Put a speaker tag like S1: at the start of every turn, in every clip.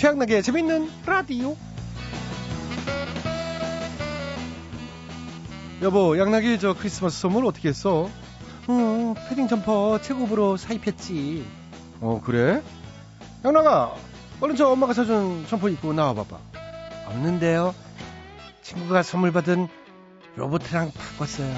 S1: 최양락의 재밌는 라디오. 여보, 양락이 저 크리스마스 선물 어떻게 했어? 응, 패딩 점퍼 최고급으로 사 입혔지. 어, 그래? 양락아, 얼른 저 엄마가 사준 점퍼 입고 나와봐봐. 없는데요. 친구가 선물 받은 로봇이랑 바꿨어요.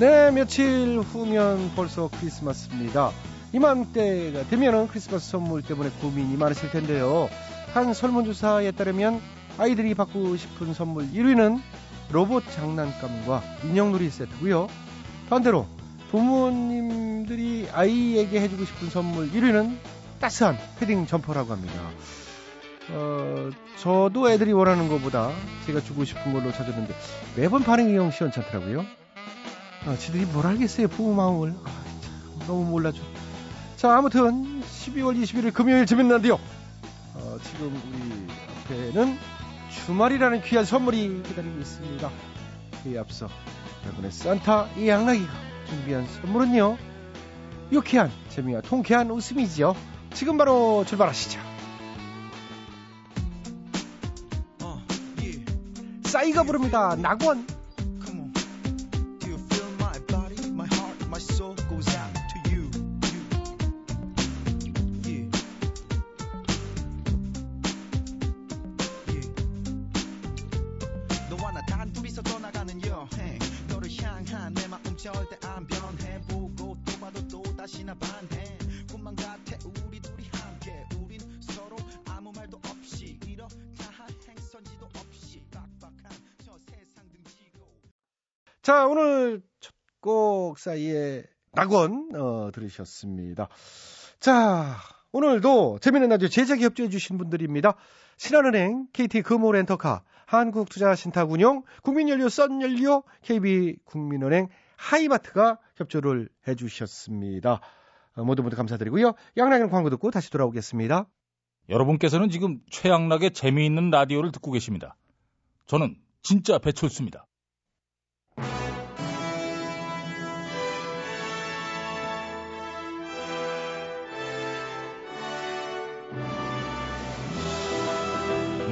S1: 네, 며칠 후면 벌써 크리스마스입니다. 이맘때가 되면은 크리스마스 선물 때문에 고민이 많으실 텐데요. 한 설문조사에 따르면 아이들이 받고 싶은 선물 1위는 로봇 장난감과 인형놀이 세트고요. 반대로 부모님들이 아이에게 해주고 싶은 선물 1위는 따스한 패딩 점퍼라고 합니다. 어, 저도 애들이 원하는 것보다 제가 주고 싶은 걸로 찾았는데 매번 반응이 영 시원찮더라고요. 아, 지들이 뭘 알겠어요, 부모 마음을. 아, 참, 너무 몰라줘. 자, 아무튼 12월 21일 금요일 재밌는 라디오. 어, 지금 우리 앞에는 주말이라는 귀한 선물이 기다리고 있습니다. 그에 앞서 여러분의 산타 이 양락이가 준비한 선물은요. 유쾌한 재미와 통쾌한 웃음이지요. 지금 바로 출발하시죠. 싸이가 부릅니다. 낙원. 사이에 낙원 어, 들으셨습니다. 자, 오늘도 재밌는 라디오 제작 협조해 주신 분들입니다. 신한은행, KT 금호렌터카, 한국투자신탁운용, 국민연료, 썬연료, KB국민은행, 하이마트가 협조를 해 주셨습니다. 어, 모두 모두 감사드리고요. 양락의 광고 듣고 다시 돌아오겠습니다.
S2: 여러분께서는 지금 최양락의 재미있는 라디오를 듣고 계십니다. 저는 진짜 배철수입니다.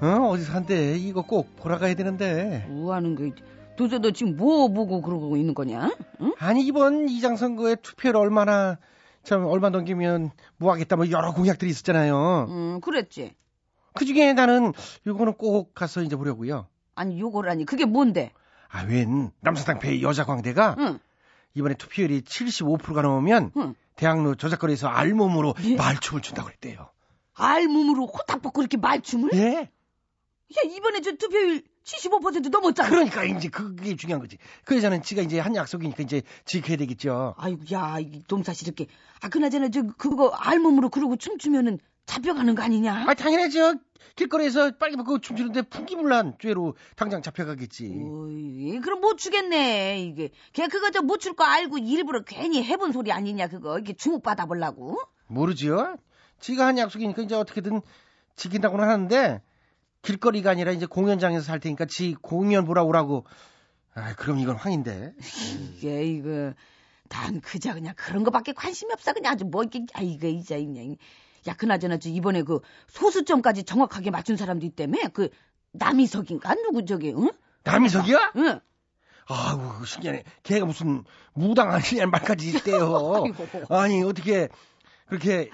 S1: 어? 어디서 한대? 이거 꼭 보러 가야 되는데.
S3: 뭐 하는 거 도대체 너 지금 뭐 보고 그러고 있는 거냐? 응?
S1: 아니, 이번 이장 선거에 투표를 얼마나, 참, 얼마 넘기면 뭐 하겠다, 뭐 여러 공약들이 있었잖아요.
S3: 응, 그랬지.
S1: 그 중에 나는 요거는 꼭 가서 이제 보려고요.
S3: 아니 요거라니 그게 뭔데?
S1: 아, 웬 남사당패 여자 광대가
S3: 응.
S1: 이번에 투표율이 75%가 넘으면
S3: 응.
S1: 대학로 저작거리에서 알몸으로
S3: 예?
S1: 말춤을 춘다고 그랬대요.
S3: 알몸으로 호딱 벗고 이렇게 말춤을?
S1: 예?
S3: 야 이번에 저 투표율 75% 넘었잖아.
S1: 그러니까 이제 그게 중요한 거지. 그래서는 지가 이제 한 약속이니까 이제 지켜야 되겠죠.
S3: 아이고 야이 놈사실 이렇게 아 그나저나 저 그거 알몸으로 그러고 춤추면은 잡혀가는 거 아니냐?
S1: 아 당연하죠. 길거리에서 빨리 벗고 춤추는데 풍기물난 죄로 당장 잡혀가겠지.
S3: 어이, 그럼 못 추겠네 이게. 걔 그거 저 못 출 거 알고 일부러 괜히 해본 소리 아니냐 그거 이게 주목 받아 보려고?
S1: 모르지요. 지가 한 약속이니까 이제 어떻게든 지킨다고는 하는데 길거리가 아니라 이제 공연장에서 살 테니까 지 공연 보러 오라고. 아 그럼 이건 황인데.
S3: 이게 이거 난 그저 그냥 그런 거밖에 관심이 없어 그냥 아주 뭐 이게 아이고 이제 그냥 야 그나저나 저 이번에 그 소수점까지 정확하게 맞춘 사람도 있다며 그 남이석인가 누구 저기 응?
S1: 남이석이야?
S3: 응.
S1: 아우 신기하네. 걔가 무슨 무당 아니냐는 말까지 있대요. 아니 어떻게 그렇게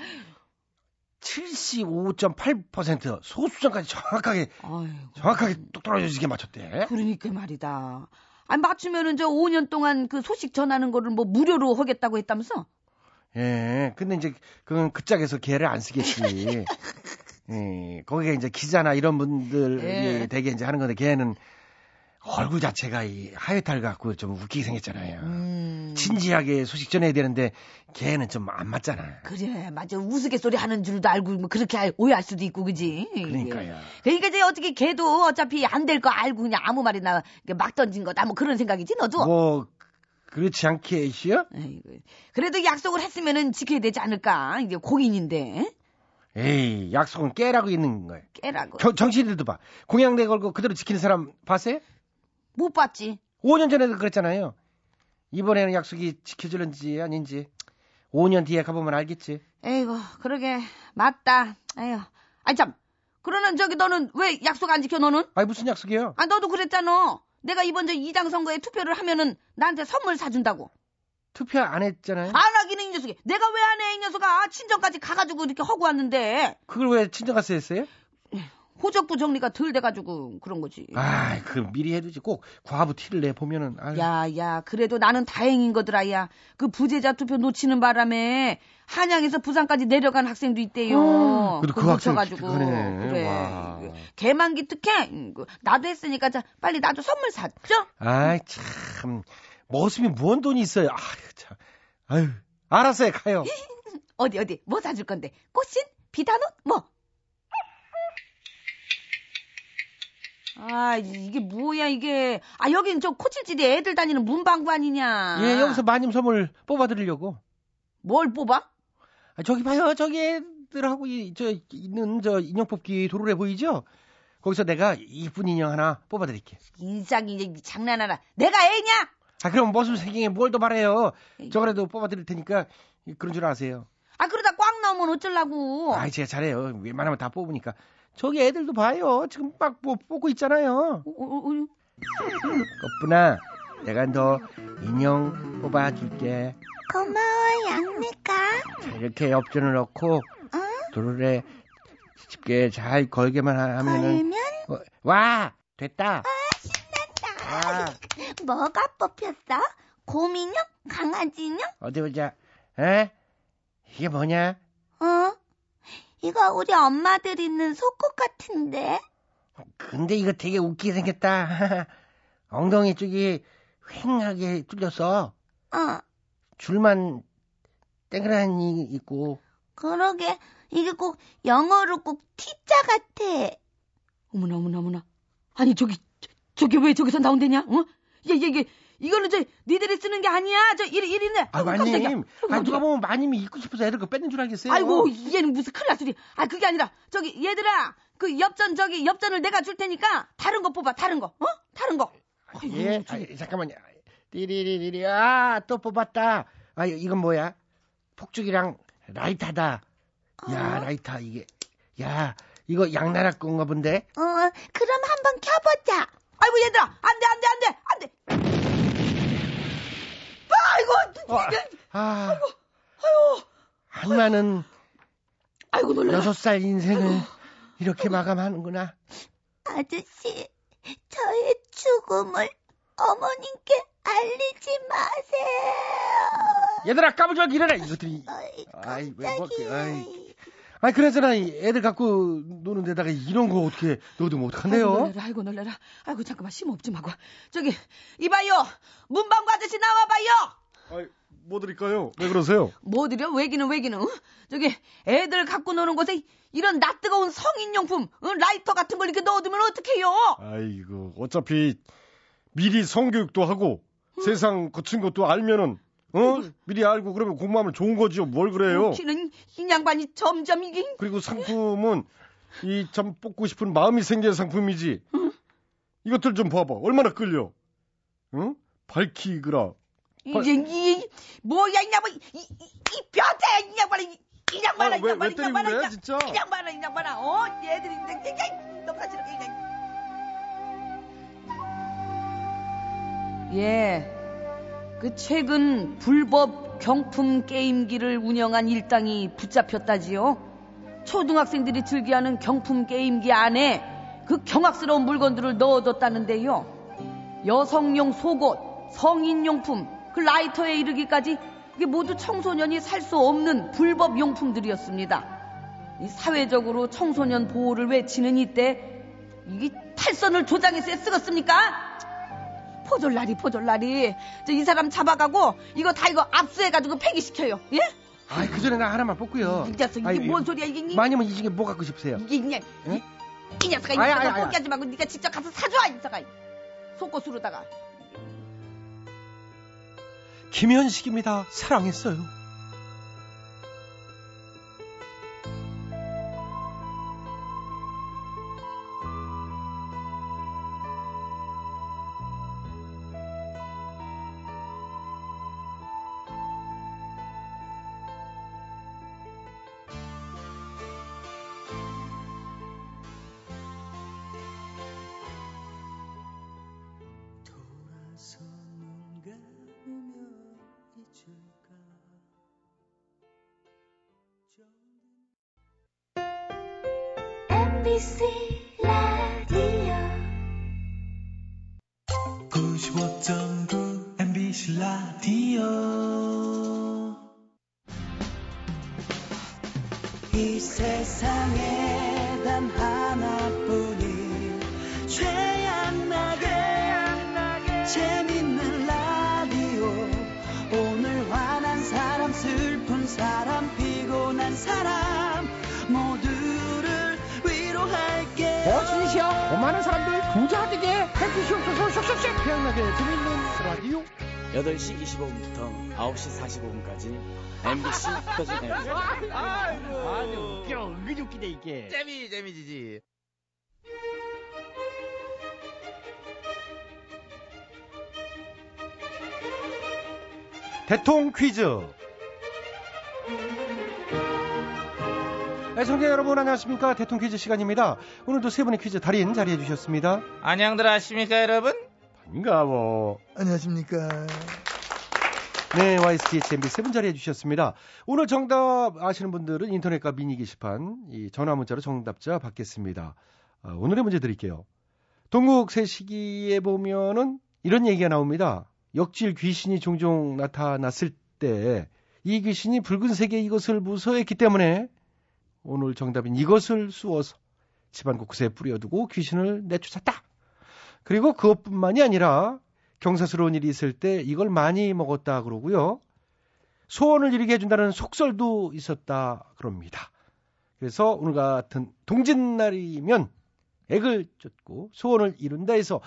S1: 75.8% 소수점까지 정확하게
S3: 아이고.
S1: 정확하게 똑 떨어지게 맞췄대.
S3: 그러니까 말이다. 아니 맞추면은 저 5년 동안 그 소식 전하는 거를 뭐 무료로 하겠다고 했다면서?
S1: 예. 근데 이제 그건 그 짝에서 걔를 안 쓰겠지. 예. 거기가 이제 기자나 이런 분들이
S3: 예.
S1: 되게 이제 하는 건데 걔는 얼굴 자체가 이 하회탈 같고 좀 웃기게 생겼잖아요.
S3: 음.
S1: 진지하게 소식 전해야 되는데 걔는 좀 안 맞잖아.
S3: 그래, 맞아. 우스갯소리 하는 줄도 알고 뭐 그렇게 알- 오해할 수도 있고, 그지?
S1: 그러니까요.
S3: 그러니까 이제 어떻게 걔도 어차피 안 될 거 알고 그냥 아무 말이나 막 던진 거다. 뭐 그런 생각이지, 너도?
S1: 뭐 그렇지 않겠시요?
S3: 아이고. 그래도 약속을 했으면은 지켜야 되지 않을까? 이게 공인인데.
S1: 에이 약속은 깨라고 있는 거예요.
S3: 깨라고.
S1: 겨- 정치인들도 봐. 공약내 걸고 그대로 지키는 사람 봤어요?
S3: 못 봤지.
S1: 5년 전에도 그랬잖아요. 이번에는 약속이 지켜질는지 아닌지 5년 뒤에 가보면 알겠지.
S3: 에이고, 그러게. 맞다. 에휴. 아이, 참. 그러는 저기 너는 왜 약속 안 지켜, 너는?
S1: 아니 무슨 약속이요?
S3: 아, 너도 그랬잖아. 내가 이번 저 이장 선거에 투표를 하면은 나한테 선물 사준다고.
S1: 투표 안 했잖아요.
S3: 안 하기는 이 녀석이. 내가 왜 안 해, 이 녀석아. 친정까지 가가지고 이렇게 허구 왔는데.
S1: 그걸 왜 친정 가서 했어요?
S3: 호적부 정리가 덜 돼가지고 그런 거지.
S1: 아, 그 미리 해두지. 꼭 과부 티를 내 보면은. 아유.
S3: 야, 야, 그래도 나는 다행인 거더라, 야. 그 부재자 투표 놓치는 바람에 한양에서 부산까지 내려간 학생도 있대요.
S1: 음, 그래도 그 학생. 기특하네.
S3: 그래.
S1: 와.
S3: 개만 기특해. 음, 그 나도 했으니까 자, 빨리 나도 선물 샀죠?
S1: 아이 참 머슴이 무언 돈이 있어요. 아유 참. 아유 알았어요 가요.
S3: 어디, 어디, 뭐 사줄 건데? 꽃신? 비단옷? 뭐? 아, 이게 뭐야, 이게. 아, 여긴 저 코칠지대 애들 다니는 문방구 아니냐.
S1: 예 여기서 마님 선물 뽑아드리려고.
S3: 뭘 뽑아?
S1: 아, 저기 봐요 저기 애들하고 이, 저 있는 저 인형 뽑기 도로래 보이죠? 거기서 내가 이쁜 인형 하나 뽑아드릴게.
S3: 인상이 이제 장난하나. 내가 애냐?
S1: 아 그럼 머슴 생경에 뭘더 바래요? 저거라도 뽑아드릴 테니까 그런 줄 아세요.
S3: 아, 그러다 꽉 나오면 어쩌려고.
S1: 아이 제가 잘해요. 웬만하면 다 뽑으니까. 저기 애들도 봐요. 지금 막 뭐, 뽑고 있잖아요.
S3: 어, 어, 어,
S1: 거쁘나 내가 너 인형 뽑아줄게.
S4: 고마워, 양미가.
S1: 자, 이렇게 엽전을 넣고 도로에 집게 잘 걸게만 하- 하면은
S4: 걸면
S1: 어, 와 됐다. 와
S4: 뭐가 뽑혔어? 곰인형? 강아지인형?
S1: 어디 보자. 에? 이게 뭐냐?
S4: 어? 이거 우리 엄마들 있는 속옷 같은데?
S1: 근데 이거 되게 웃기게 생겼다. 엉덩이 쪽이 휑하게 뚫렸어.
S4: 어,
S1: 줄만 땡그라니 있고.
S4: 그러게. 이게 꼭 영어로 꼭 T자 같아.
S3: 어머나, 어머나, 어머나. 아니, 저기, 저, 저게 왜 저기서 나온대냐? 어? 얘, 얘, 얘, 이거는 저, 니들이 쓰는 게 아니야. 저, 이리, 이리네.
S1: 아 마님, 아 누가 보면 마님이 입고 싶어서 애들 거 뺏는 줄 알겠어요.
S3: 아이고, 얘는 무슨 큰일 날 소리. 아, 그게 아니라, 저기, 얘들아, 그 엽전, 저기, 엽전을 내가 줄 테니까, 다른 거 뽑아, 다른 거, 어? 다른 거. 아이고,
S1: 예,
S3: 저기.
S1: 아, 잠깐만요. 띠리리리리, 아, 또 뽑았다. 아, 이건 뭐야? 폭죽이랑 라이터다. 야, 라이터, 이게. 야, 이거 양나라 건가 본데?
S4: 어, 그럼 한번 켜보자.
S3: 아이고, 얘들아, 안 돼, 안 돼, 안 돼, 안 돼. 아이고,
S1: 어,
S3: 이게,
S1: 아,
S3: 아이고,
S1: 한마는
S3: 아이고, 놀라.
S1: 여섯 살 인생을 이렇게 마감하는구나.
S4: 아저씨, 저의 죽음을 어머님께 알리지 마세요.
S1: 얘들아, 까부적 일어나! 이것들이.
S4: 아이,
S1: 아이, 왜, 뭐,
S4: 깜짝이야.
S1: 아이. 아니, 이 애들 갖고 노는 데다가 이런 거 어떻게 넣어두면
S3: 아이고,
S1: 어떡한데요?
S3: 놀래라, 아이고, 놀래라. 아이고, 잠깐만, 심호흡 좀 하고. 저기, 이봐요. 문방구 아저씨 나와봐요.
S1: 아이, 뭐 드릴까요? 왜 그러세요?
S3: 뭐 드려? 왜기는 왜기는. 어? 저기, 애들 갖고 노는 곳에 이런 낯뜨거운 성인용품, 어? 라이터 같은 걸 이렇게 넣어두면 어떡해요?
S5: 아이고 어차피 미리 성교육도 하고 세상 거친 것도 알면은 어 미리 알고 그러면 공부하면 좋은 거지요 뭘 그래요
S3: 키는 이 양반이 점점 이게.
S5: 그리고 상품은 이 참 뽑고 싶은 마음이 생겨야 상품이지 이것들 좀 봐봐 얼마나 끌려 응 밝히그라
S3: 이게, 이, 뭐야, 이 양반, 이, 이, 이 변태, 이 양반아, 이, 이 양반아,
S5: 아,
S3: 이
S5: 왜-
S3: 양반아, 왜이 양반아, 양-
S5: 진짜?
S3: 이 양반아, 이 양반아, 어? 얘들이, 이제, 이제, 이렇게, 이제. 예. 그 최근 불법 경품 게임기를 운영한 일당이 붙잡혔다지요. 초등학생들이 즐겨하는 경품 게임기 안에 그 경악스러운 물건들을 넣어뒀다는데요. 여성용 속옷, 성인용품, 그 라이터에 이르기까지 이게 모두 청소년이 살 수 없는 불법 용품들이었습니다. 이 사회적으로 청소년 보호를 외치는 이때 이게 탈선을 조장해서 쓰겠습니까? 포졸라리 포졸라리 저 이 사람 잡아가고 이거 다 이거 압수해가지고 폐기시켜요 예?
S1: 아이 그 전에 나 하나만 뽑고요.
S3: 이 녀석 이게
S1: 아이,
S3: 뭔 소리야 이게 이-
S1: 많이면 이 중에 뭐 갖고 싶으세요?
S3: 이게 그냥
S1: 예?
S3: 이, 이 녀석아 이 녀석아. 포기하지 말고 네가 직접 가서 사줘 이 녀석아 속옷으로다가
S1: 김현식입니다. 사랑했어요. 고마는 사람들 부자 되게 해주시옵소서. 쏙쏙쏙 태양나게 재밌는 라디오.
S6: 8시 25분부터 9시 45분까지 MBC 터진 앱.
S1: 아주 웃겨. 은근히 웃기네 이게.
S7: 재미 재미지지.
S1: 대통 퀴즈 애청자 여러분 안녕하십니까 대통 퀴즈 시간입니다 오늘도 세 분의 퀴즈 달인 자리해 주셨습니다
S7: 안녕들 하십니까 여러분?
S1: 반가워
S8: 안녕하십니까.
S1: 네, YSTHMB 세 분 자리해 주셨습니다. 오늘 정답 아시는 분들은 인터넷과 미니 게시판, 이 전화 문자로 정답자 받겠습니다. 아, 오늘의 문제 드릴게요. 동국 세시기에 보면은 이런 얘기가 나옵니다. 역질 귀신이 종종 나타났을 때 이 귀신이 붉은 색의 이것을 무서워했기 때문에 오늘 정답인 이것을 쑤어서 집안 곳곳에 뿌려두고 귀신을 내쫓았다. 그리고 그것뿐만이 아니라 경사스러운 일이 있을 때 이걸 많이 먹었다 그러고요. 소원을 이루게 해준다는 속설도 있었다 그럽니다. 그래서 오늘 같은 동짓날이면 액을 쫓고 소원을 이룬다 해서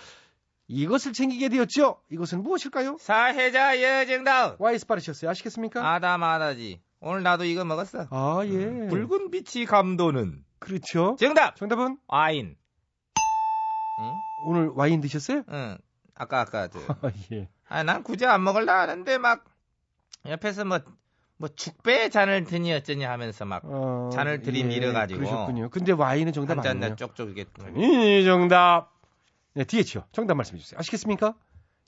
S1: 이것을 챙기게 되었죠. 이것은 무엇일까요?
S7: 사회자 여정다운
S1: 와이스 빠르셨어요. 아시겠습니까?
S7: 아다마다지. 오늘 나도 이거 먹었어.
S1: 아, 예.
S7: 붉은 빛이 감도는
S1: 그렇죠.
S7: 정답
S1: 정답은
S7: 와인. 응?
S1: 오늘 와인 드셨어요?
S7: 응. 아까 아까 저.
S1: 아, 예.
S7: 아, 난 굳이 안 먹을라 하는데 막 옆에서 뭐, 뭐 죽배 잔을 드니 어쩌니 하면서 막
S1: 어,
S7: 잔을 들이밀어가지고.
S1: 그러셨군요. 근데 와인은 정답
S7: 한잔
S1: 아니에요.
S7: 내 쪽쪽 이게
S1: 이 정답. 네, 뒤에죠. 정답 말씀해 주세요. 아시겠습니까?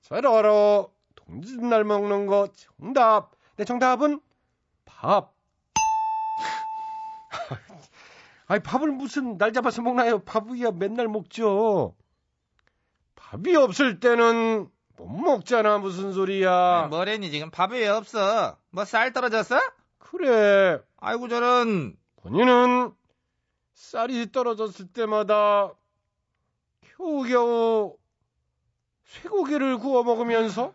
S1: 서로 동짓날 먹는 거 정답. 네, 정답은 밥. 아니, 밥을 무슨 날 잡아서 먹나요? 밥이야 맨날 먹죠. 밥이 없을 때는 못 먹잖아. 무슨 소리야.
S7: 뭐래니 지금 밥이 왜 없어? 뭐 쌀 떨어졌어?
S1: 그래.
S7: 아이고 저런
S1: 본인은 쌀이 떨어졌을 때마다 겨우겨우 쇠고기를 구워 먹으면서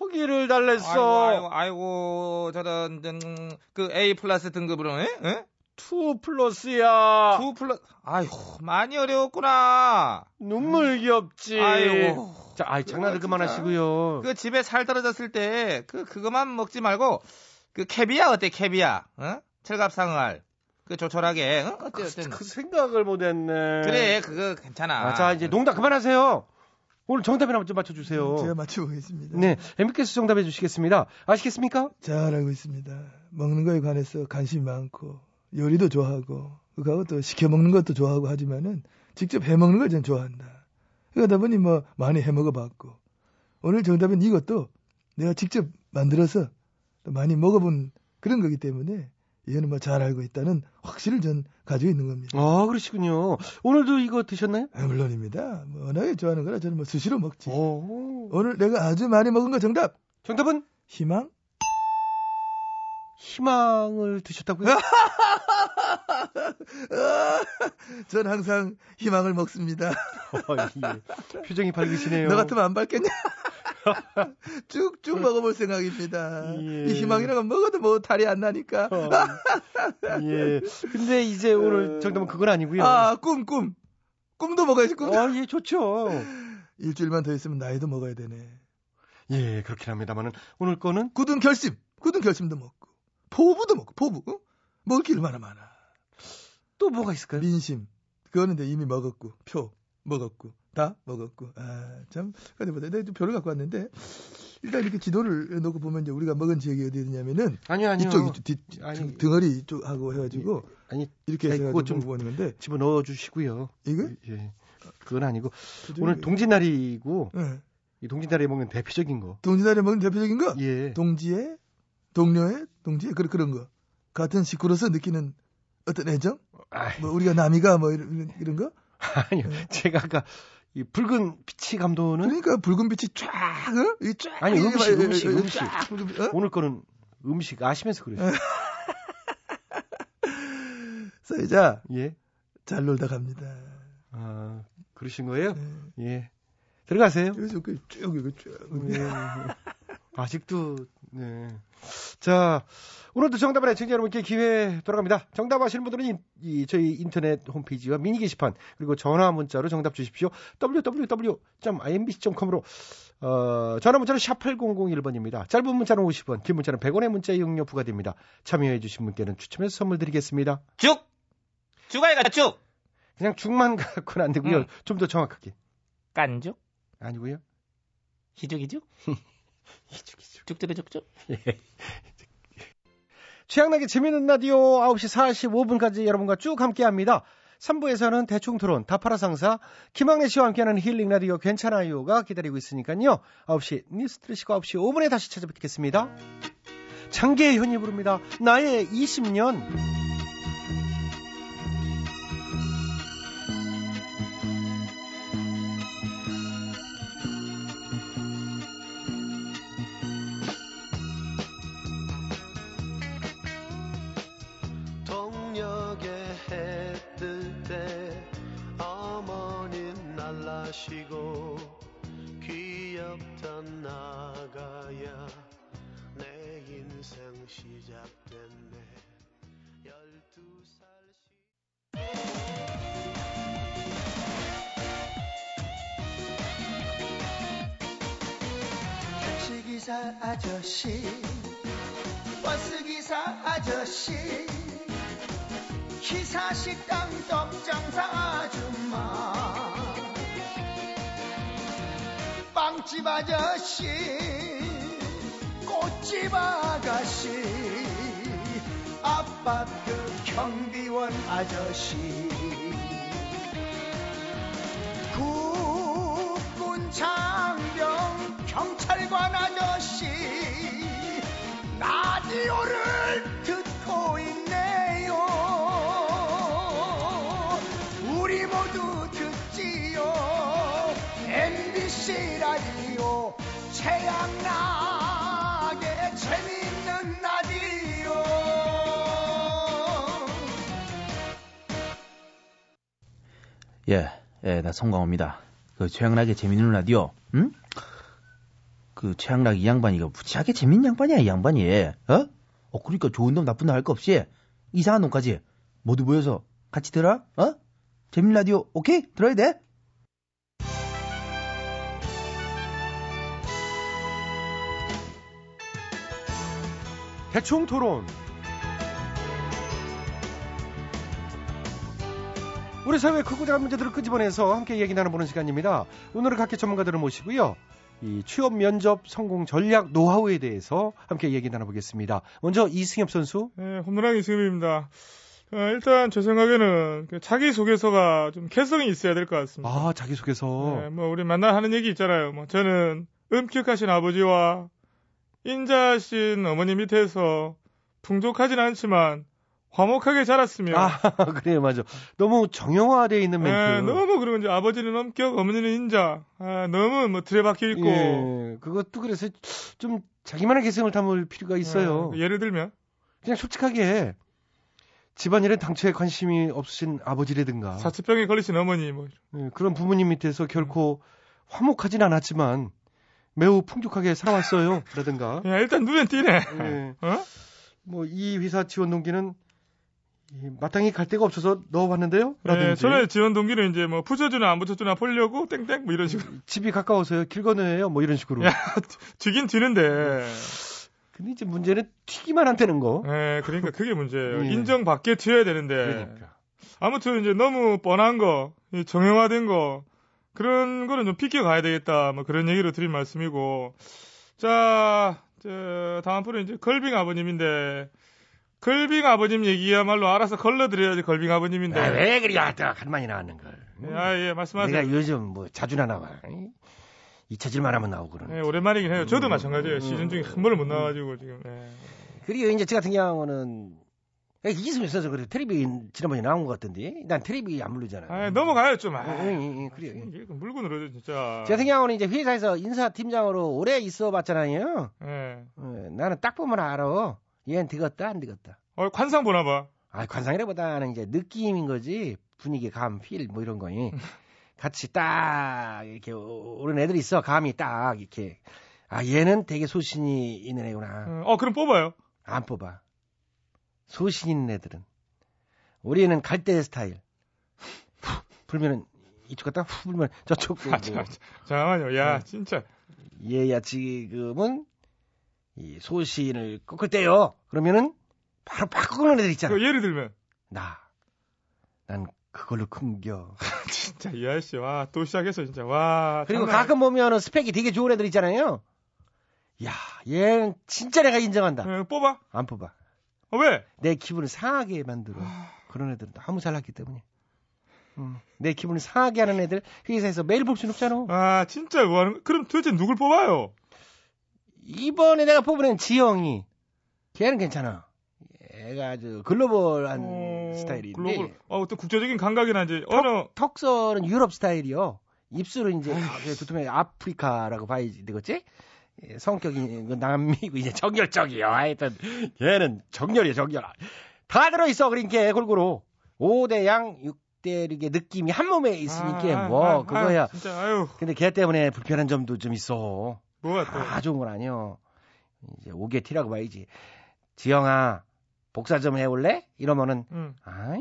S1: 허기를 달랬어.
S7: 아이고, 아이고, 아이고, 저런, 음, 그 A 플러스 등급으로, 에? 에?
S1: 투 플러스야.
S7: 투 플러스, 아이고, 많이 어려웠구나.
S1: 눈물겹지.
S7: 아이고.
S1: 자, 아이, 장난을 그만하시고요.
S7: 그 집에 쌀 떨어졌을 때, 그, 그거만 먹지 말고, 그 캐비아 어때, 캐비아? 어? 철갑상알. 그 조촐하게, 어? 어때, 어때?
S1: 그 생각을 못 했네.
S7: 그래, 그거 괜찮아.
S1: 아, 자, 이제 농담 그만하세요. 오늘 정답이나 좀 맞춰주세요.
S8: 제가 맞춰보겠습니다.
S1: 네, 엠비께서 정답해 주시겠습니다. 아시겠습니까?
S8: 잘 알고 있습니다. 먹는 거에 관해서 관심이 많고 요리도 좋아하고 그거하고 또 시켜 먹는 것도 좋아하고 하지만은 직접 해 먹는 걸전 좋아한다. 그러다 보니 뭐 많이 해 먹어봤고 오늘 정답은 이것도 내가 직접 만들어서 또 많이 먹어본 그런 거기 때문에 이거는 뭐 잘 알고 있다는 확신을 전 가지고 있는 겁니다.
S1: 아, 그러시군요. 오늘도 이거 드셨나요?
S8: 아, 물론입니다. 뭐 워낙에 좋아하는 거라 저는 뭐 수시로 먹지.
S1: 오.
S8: 오늘 내가 아주 많이 먹은 거 정답.
S1: 정답은
S8: 희망?
S1: 희망을 드셨다고요?
S8: 전 항상 희망을 먹습니다.
S1: 어, 예. 표정이 밝으시네요.
S8: 너 같으면 안 밝겠냐? 쭉쭉 먹어볼 생각입니다.
S1: 예.
S8: 이 희망이라는 건 먹어도 뭐 탈이 안 나니까.
S1: 어, 예. 근데 이제 오늘 정답은 그건 아니고요.
S8: 아, 꿈, 꿈. 꿈도 먹어야지, 꿈.
S1: 어, 예, 좋죠.
S8: 일주일만 더 있으면 나이도 먹어야 되네.
S1: 예, 그렇긴 합니다만은 오늘 거는
S8: 굳은 결심. 굳은 결심도 먹고. 포부도 먹고, 포부. 어? 먹을 게 얼마나 많아.
S1: 또 뭐가 있을까요?
S8: 민심. 그거는 이제 이미 먹었고, 표 먹었고, 다 먹었고. 아, 참. 근데 뭐, 내가 좀 표를 갖고 왔는데, 일단 이렇게 지도를 놓고 보면 이제 우리가 먹은 지역이 어디냐면은,
S1: 아니요, 아니요.
S8: 이쪽, 이쪽, 뒤,
S1: 아니.
S8: 등- 등허리 이쪽하고 해가지고,
S1: 아니,
S8: 이렇게 해서
S1: 그거 좀좀
S8: 보는 건데,
S1: 집어 넣어 주시고요.
S8: 이거?
S1: 예. 그건 아니고
S8: 저기-
S1: 오늘 동지날이고
S8: 예.
S1: 이 동지날에 먹는 대표적인 거.
S8: 동지날에 먹는 대표적인 거?
S1: 예.
S8: 동지의, 동료의, 동지의, 그런, 그런 거. 같은 식구로서 느끼는 어떤 애정?
S1: 아,
S8: 뭐, 우리가 남이가 뭐, 이런, 이런 거?
S1: 아니요. 제가 아까 이 붉은 빛이 감도는
S8: 그러니까 붉은 빛이 쫙, 어? 이 쫙.
S1: 아니, 음식,
S8: 이- 이-
S1: 음식,
S8: 이-
S1: 음식.
S8: 쫙 어?
S1: 오늘 거는 음식 아시면서 그러죠.
S8: 써이자,
S1: 예.
S8: 잘 놀다 갑니다.
S1: 아, 그러신 거예요?
S8: 예.
S1: 예. 들어가세요.
S8: 그래서 그 쭉, 이거 쭉.
S1: 예. 아직도 네. 자, 오늘도 정답을 애청자 여러분께 기회 돌아갑니다. 정답 아시는 분들은 이, 이 저희 인터넷 홈페이지와 미니 게시판 그리고 전화 문자로 정답 주십시오. www.imbc.com으로 어, 전화 문자는 샵 8001번입니다. 짧은 문자는 50원, 긴 문자는 100원의 문자 이용료 부과됩니다. 참여해 주신 분께는 추첨해서 선물 드리겠습니다.
S7: 쭉! 죽아야 쭉!
S1: 그냥 죽만 갖고는 안 되고요.
S7: 음.
S1: 좀더 정확하게.
S7: 깐죽?
S1: 아니고요.
S7: 희죽희죽?
S1: 이죽 이죽.
S7: 쭉쭉쭉쭉?
S1: 최양락의 재미있는 라디오 9시 45분까지 여러분과 쭉 함께합니다. 3부에서는 대충 토론, 다파라 상사, 김학래 씨와 함께하는 힐링 라디오 괜찮아요가 기다리고 있으니까요. 9시 뉴스 들으시고 9시 5분에 다시 찾아뵙겠습니다. 장계현이 부릅니다. 나의 20년.
S9: 최양락의 재미있는 라디오
S10: 예, 예, 나 송강호입니다. 그 최양락의 재밌는 라디오, 응? 그 최양락 이 양반이 가 무지하게 재밌는 양반이야 이 양반이, 어? 어 그러니까 좋은 놈 나쁜 놈 할 거 없이 이상한 놈까지 모두 모여서 같이 들어, 어? 재밌는 라디오 오케이 들어야 돼.
S1: 대충 토론. 우리 사회의 크고 작은 문제들을 끄집어내서 함께 얘기 나눠보는 시간입니다. 오늘은 각계 전문가들을 모시고요. 이 취업 면접 성공 전략 노하우에 대해서 함께 얘기 나눠보겠습니다. 먼저 이승엽 선수.
S11: 네, 홈런왕 이승엽입니다. 어, 일단 제 생각에는 그 자기 소개서가 좀 개성이 있어야 될 것 같습니다.
S1: 아, 자기 소개서.
S11: 네, 뭐 우리 만나 하는 얘기 있잖아요. 뭐 저는 엄격하신 아버지와 인자하신 어머니 밑에서 풍족하진 않지만 화목하게 자랐으며
S1: 아, 그래요, 맞아. 너무 정형화되어 있는 멘트.
S11: 네, 너무 그리고 이제 아버지는 엄격, 어머니는 인자. 아, 너무 뭐 틀에 박혀 있고.
S1: 예, 그것도 그래서 좀 자기만의 개성을 담을 필요가 있어요.
S11: 네, 예를 들면
S1: 그냥 솔직하게 집안일에 당초에 관심이 없으신 아버지라든가
S11: 사치병에 걸리신 어머니 뭐
S1: 예, 그런 부모님 밑에서 결코 화목하진 않았지만 매우 풍족하게 살아왔어요. 라든가
S11: 야, 일단 눈에 띄네.
S1: 예.
S11: 어?
S1: 뭐이 회사 지원 동기는 이 마땅히 갈 데가 없어서 넣어봤는데요.
S11: 예,
S1: 라든지
S11: 전에 지원 동기는 이제 뭐 붙여주나 안 붙여주나 보려고 땡땡 뭐 이런 식으로.
S1: 집이 가까워서요. 길 건너예요. 뭐 이런 식으로.
S11: 야, 튀긴 튀는데.
S1: 근데 이제 문제는 튀기만 한다는 거.
S11: 예, 그러니까 그게 문제예요.
S1: 예.
S11: 인정받게 튀어야 되는데.
S1: 그러니까.
S11: 아무튼 이제 너무 뻔한 거, 이 정형화된 거, 그런 거는 좀 비껴가야 되겠다. 뭐 그런 얘기로 드린 말씀이고. 자, 저, 다음 분은 이제 걸빙 아버님인데, 걸빙 아버님 얘기야말로 알아서 걸러드려야지 걸빙 아버님인데.
S1: 아, 왜 그리 왔다 간만이 나왔는 걸.
S11: 예, 아, 예, 말씀하세요.
S1: 내가 요즘 뭐 자주나 나와. 잊혀질만 하면 나오고 그러는.
S11: 예, 오랜만이긴 해요. 저도
S1: 음,
S11: 마찬가지예요.
S1: 음,
S11: 시즌 중에
S1: 음,
S11: 한 번을 못 나와가지고 지금. 예.
S1: 그리고 이제 저 같은 경우는 이승이 있어서 그래 텔레비 지난번에 나온 것 같던데 난 텔레비 안 부르잖아.
S11: 아, 넘어가요 좀. 아,
S1: 응, 응, 응, 그래요.
S11: 이게 물고 늘어져 진짜.
S1: 저 같은 경우는 이제 회사에서 인사 팀장으로 오래 있어봤잖아요.
S11: 예.
S1: 어, 나는 딱 보면 알아. 얘는 되겠다 안 되겠다.
S11: 어, 관상 보나 봐.
S1: 아 관상이라보다는 이제 느낌인 거지 분위기 감, 필 뭐 이런 거니 같이 딱 이렇게 오- 오는 애들이 있어 감이 딱 이렇게 아 얘는 되게 소신이 있는 애구나.
S11: 어, 그럼 뽑아요.
S1: 안 뽑아. 소신 있는 애들은 우리는 갈대 스타일. 후 불면은 이쪽 갔다 후 불면 저쪽
S11: 아. 자, 잠깐만요. 야,
S1: 네.
S11: 진짜.
S1: 얘야 지금은 이 소신을 꺾을 때요. 그러면은 바로 바꾸는 애들 있잖아.
S11: 그 예를 들면.
S1: 나. 난 그걸로 큰겨.
S11: 진짜 이 아저씨 와 또 시작했어 진짜 와
S1: 그리고
S11: 장난
S1: 가끔 보면은 스펙이 되게 좋은 애들 있잖아요. 야, 얘는 진짜 내가 인정한다.
S11: 예, 뽑아
S1: 안 뽑아.
S11: 어,
S1: 왜내 기분을 상하게 만들어. 그런 애들은 너무 잘났기 때문에. 음, 내 기분을 상하게 하는 애들 회사에서 매일 볼 수는 없잖아.
S11: 아 진짜 뭐 하는 거 그럼 도대체 누굴 뽑아요
S1: 이번에 내가 뽑은 애는 지영이. 걔는 괜찮아. 얘가 아주 글로벌한
S11: 어,
S1: 스타일인데.
S11: 글로벌 어, 또 국제적인 감각이나 이제 어느
S1: 턱선은 유럽 스타일이요. 입술은 이제 아, 그 두툼해 아프리카라고 봐야 되겠지? 예, 성격이 그 남미고 이제 정열적이요. 하여튼 얘는 정열이야 정열. 다 들어있어 그러니까 골고루 5대 양 6대 이게 느낌이 한 몸에 있으니까
S11: 아,
S1: 뭐
S11: 아, 아,
S1: 그거야.
S11: 진짜 아유
S1: 근데 걔 때문에 불편한 점도 좀 있어.
S11: 뭐가
S1: 또다 좋은 건 아니요. 이제 5개 티라고 봐야지. 지영아 복사 좀 해올래? 이러면은
S11: 응,
S1: 아이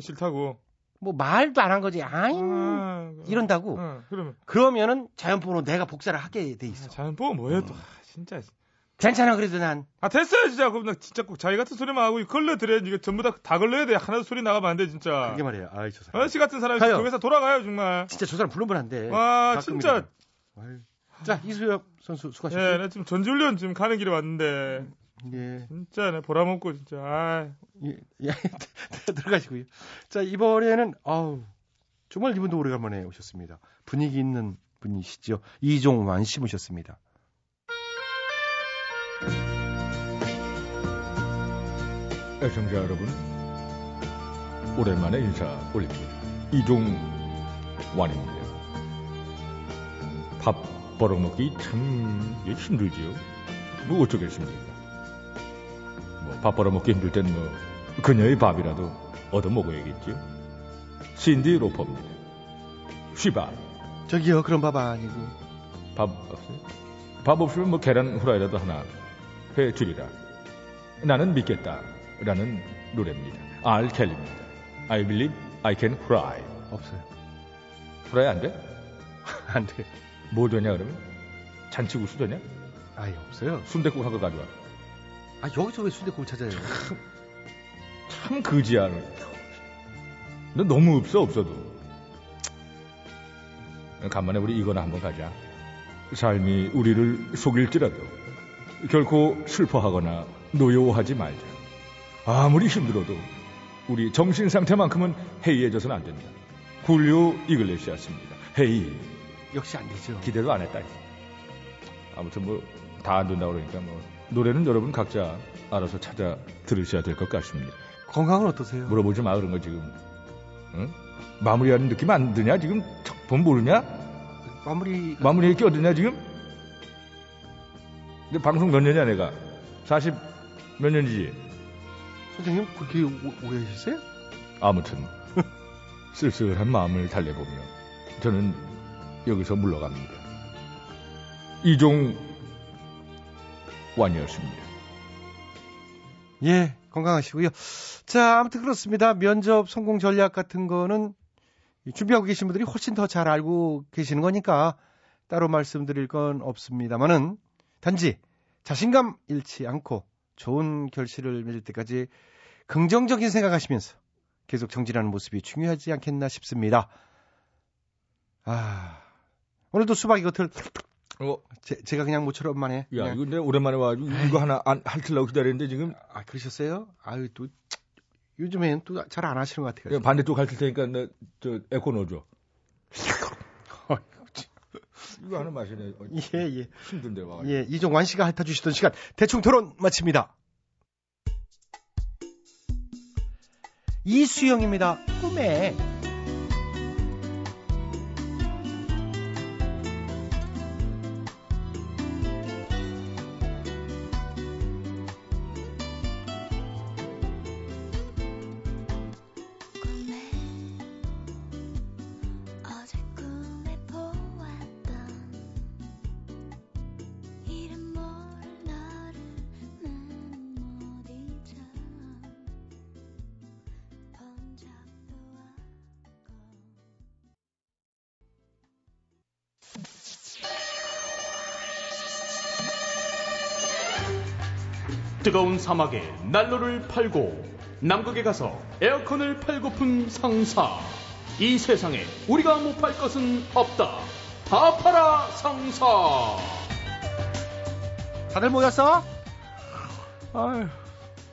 S11: 싫다고
S1: 뭐 말도 안 한 거지. 아이
S11: 아,
S1: 이런다고.
S11: 어, 그러면
S1: 그러면은 자연포로 내가 복사를 하게 돼 있어.
S11: 자연 뽑아 뭐예요 또 아, 진짜
S1: 괜찮아 그래도 난
S11: 아 됐어요 진짜 그럼 나 진짜 꼭 자기 같은 소리만 하고 걸러 드려 이거 전부 다다 걸러야 돼 하나도 소리 나가면 안 돼 진짜
S1: 그게 말이야. 아이 저 사람.
S11: 아저씨 같은 사람이
S1: 가요.
S11: 그 회사 돌아가요 정말
S1: 진짜 저 사람 돼.
S11: 와
S1: 가끔이라도.
S11: 진짜.
S1: 자 이수엽 선수
S11: 예,
S1: 수고하셨고요.
S11: 나 지금 전지훈련 지금 가는 길에 왔는데
S1: 예.
S11: 진짜 내 보람없고 진짜 아
S1: 예, 예, 들어가시고요. 자, 이번에는, 아우, 정말 이분도 오래간만에 오셨습니다. 분위기 있는 분이시죠. 이종완 씨 모셨습니다.
S2: 애청자 여러분, 오랜만에 인사 올립니다. 이종완입니다. 밥 벌어먹기 참 이게 힘들지요. 뭐 어쩌겠습니까? 뭐밥 벌어먹기 힘들 땐 뭐 그녀의 밥이라도 얻어 먹어야겠지요. 신디 로퍼입니다. 쉬밥.
S1: 저기요, 그런 밥 아니고.
S2: 밥 없어요? 밥 없으면 뭐 계란 후라이라도 하나 해 주리라. 나는 믿겠다. 라는 노래입니다. 알 켈리입니다. I believe I can fly.
S1: 없어요.
S2: 후라이 안 돼?
S1: 안 돼.
S2: 뭐 되냐 그러면? 잔치국수 되냐?
S1: 아예 없어요.
S2: 순대국 하고 가져와.
S1: 아, 여기서 왜 순대국을 찾아요?
S2: 참 그지야. 너 너무 없어 없어도. 간만에 우리 이거나 한번 가자. 삶이 우리를 속일지라도 결코 슬퍼하거나 노여워하지 말자. 아무리 힘들어도 우리 정신 상태만큼은 해이해져서는 안 된다. 굴리오 이글레시아스입니다. 헤이.
S1: 역시 안 되죠.
S2: 기대도 안 했다. 아무튼 뭐 다 안 된다 그러니까 뭐 노래는 여러분 각자 알아서 찾아 들으셔야 될 것 같습니다.
S1: 건강은 어떠세요?
S2: 물어보지 마 그런 거 지금. 응? 마무리하는 느낌 안 드냐 지금? 본 모르냐?
S1: 마무리.
S2: 마무리에 끼어드냐 지금? 근데 방송 몇 년이야 내가? 40 몇 년이지?
S1: 선생님 그렇게 오- 오해하셨어요?
S2: 아무튼 쓸쓸한 마음을 달래보며 저는 여기서 물러갑니다. 이종 완이었습니다.
S1: 예, 건강하시고요. 자, 아무튼 그렇습니다. 면접 성공 전략 같은 거는 이 준비하고 계신 분들이 훨씬 더 잘 알고 계시는 거니까 따로 말씀드릴 건 없습니다만은 단지 자신감 잃지 않고 좋은 결실을 맺을 때까지 긍정적인 생각하시면서 계속 정진하는 모습이 중요하지 않겠나 싶습니다. 아, 오늘도 수박 이것들
S2: 어,
S1: 제, 가 그냥 모처럼만 해.
S2: 야,
S1: 그냥.
S2: 이거 내가 오랜만에 와가지고 이거 하나 안 핥으려고 기다렸는데 지금
S1: 아, 그러셨어요? 아유, 또, 요즘엔 또 잘 안 하시는 것 같아요.
S2: 야, 반대쪽 핥을 테니까 내, 저 에코 넣어줘. 이거 하나 마시네. 어,
S1: 예, 예.
S2: 힘든데 와.
S1: 예, 이종완 씨가 핥아주시던 시간, 대충 토론 마칩니다. 이수영입니다. 꿈에
S12: 뜨거운 사막에 난로를 팔고 남극에 가서 에어컨을 팔고픈 상사. 이 세상에 우리가 못 팔 것은 없다. 다 팔아 상사.
S1: 다들 모였어?
S10: 아유,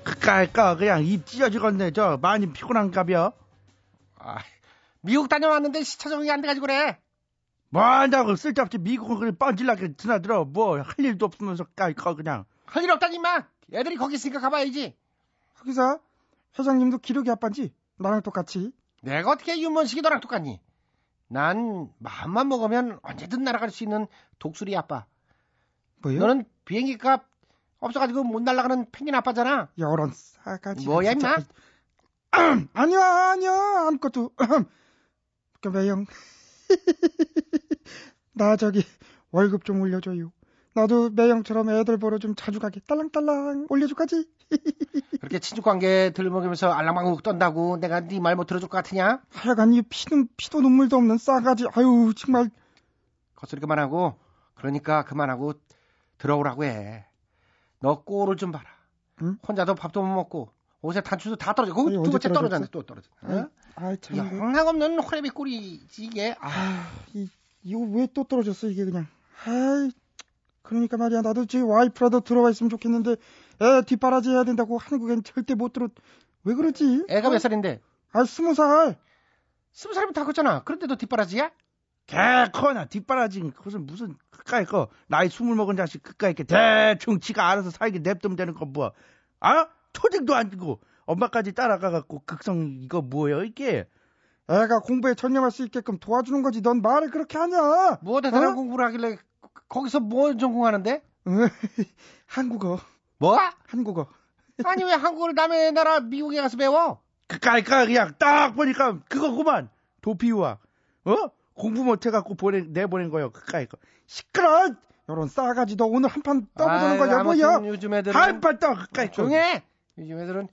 S10: 그까일까 그냥 입 찢어지겠네. 저 많이 피곤한가벼.
S1: 아, 미국 다녀왔는데 시차 적응이 안 돼가지고 그래.
S10: 뭐 한다고 쓸데없이 미국은 그냥 뻔질나게 드나들어. 뭐 할 일도 없으면서 까일까 그냥.
S1: 할 일 없다니 마. 애들이 거기 있으니까 가봐야지.
S8: 하기사 회장님도 기록이 아빠인지 나랑 똑같이.
S1: 내가 어떻게 윤문식이 너랑 똑같니? 난 마음만 먹으면 언제든 날아갈 수 있는 독수리 아빠.
S8: 뭐요?
S1: 너는 비행기 값 없어가지고 못 날아가는 펭귄 아빠잖아.
S8: 여런 싸가지.
S1: 뭐야 임마?
S8: 아니야 아니야 아무것도. 그 매형. 나 저기 월급 좀 올려줘요. 나도 매형처럼 애들 보러 좀 자주 가게 딸랑딸랑 올려줄까지?
S1: 그렇게 친족 관계 들먹이면서 알랑방울 떤다고 내가 네 말 못 들어줄 것 같으냐?
S8: 하여간 이 피는 피도 눈물도 없는 싸가지. 아유 정말.
S1: 헛소리 그만하고 그러니까 그만하고 들어오라고 해. 너 꼴을 좀 봐라.
S8: 응?
S1: 혼자도 밥도 못 먹고 옷에 단추도 다 떨어져. 거기
S8: 아니,
S1: 두
S8: 언제
S1: 번째
S8: 떨어졌어?
S1: 떨어졌네. 또 떨어져. 어?
S8: 아이 참. 이거-
S1: 영락 없는 호래비 꼴이지 이게. 아,
S8: 아, 이, 이거 왜 또 떨어졌어, 이게 그냥. 아이, 그러니까 말이야. 나도 제 와이프라도 들어와 있으면 좋겠는데, 애 뒷바라지 해야 된다고 한국엔 절대 못 들어. 왜 그러지?
S1: 애가 몇 살인데?
S8: 아, 스무 살.
S1: 스무 살이면 다 컸잖아. 그런데도 뒷바라지야?
S10: 개커나 뒷바라지 그것은 무슨 그까이 거 나이 스물 먹은 자식 그까이 게 대충 지가 알아서 살게 냅두면 되는 거 뭐? 아? 초딩도 안 주고 엄마까지 따라가 갖고 극성 이거 뭐예요 이게?
S8: 애가 공부에 전념할 수 있게끔 도와주는 거지. 넌 말을 그렇게 하냐?
S1: 뭐 대단한
S8: 어?
S1: 공부를 하길래 거기서 뭐 전공하는데?
S8: 한국어.
S1: 뭐?
S8: 한국어.
S1: 아니 왜 한국어를 남의 나라 미국에 가서 배워?
S10: 그까이 거 그냥 딱 보니까 그거구만 도피우와 어? 공부 못해갖고 보내 내보낸 거요 그까이 거
S8: 시끄러! 이런 싸가지 너 오늘 한 판 떠보자는
S1: 아이고,
S8: 거야, 뭐야?
S1: 요즘 애들은
S10: 한판 떠 그까이 거
S1: 조용해. 요즘 애들은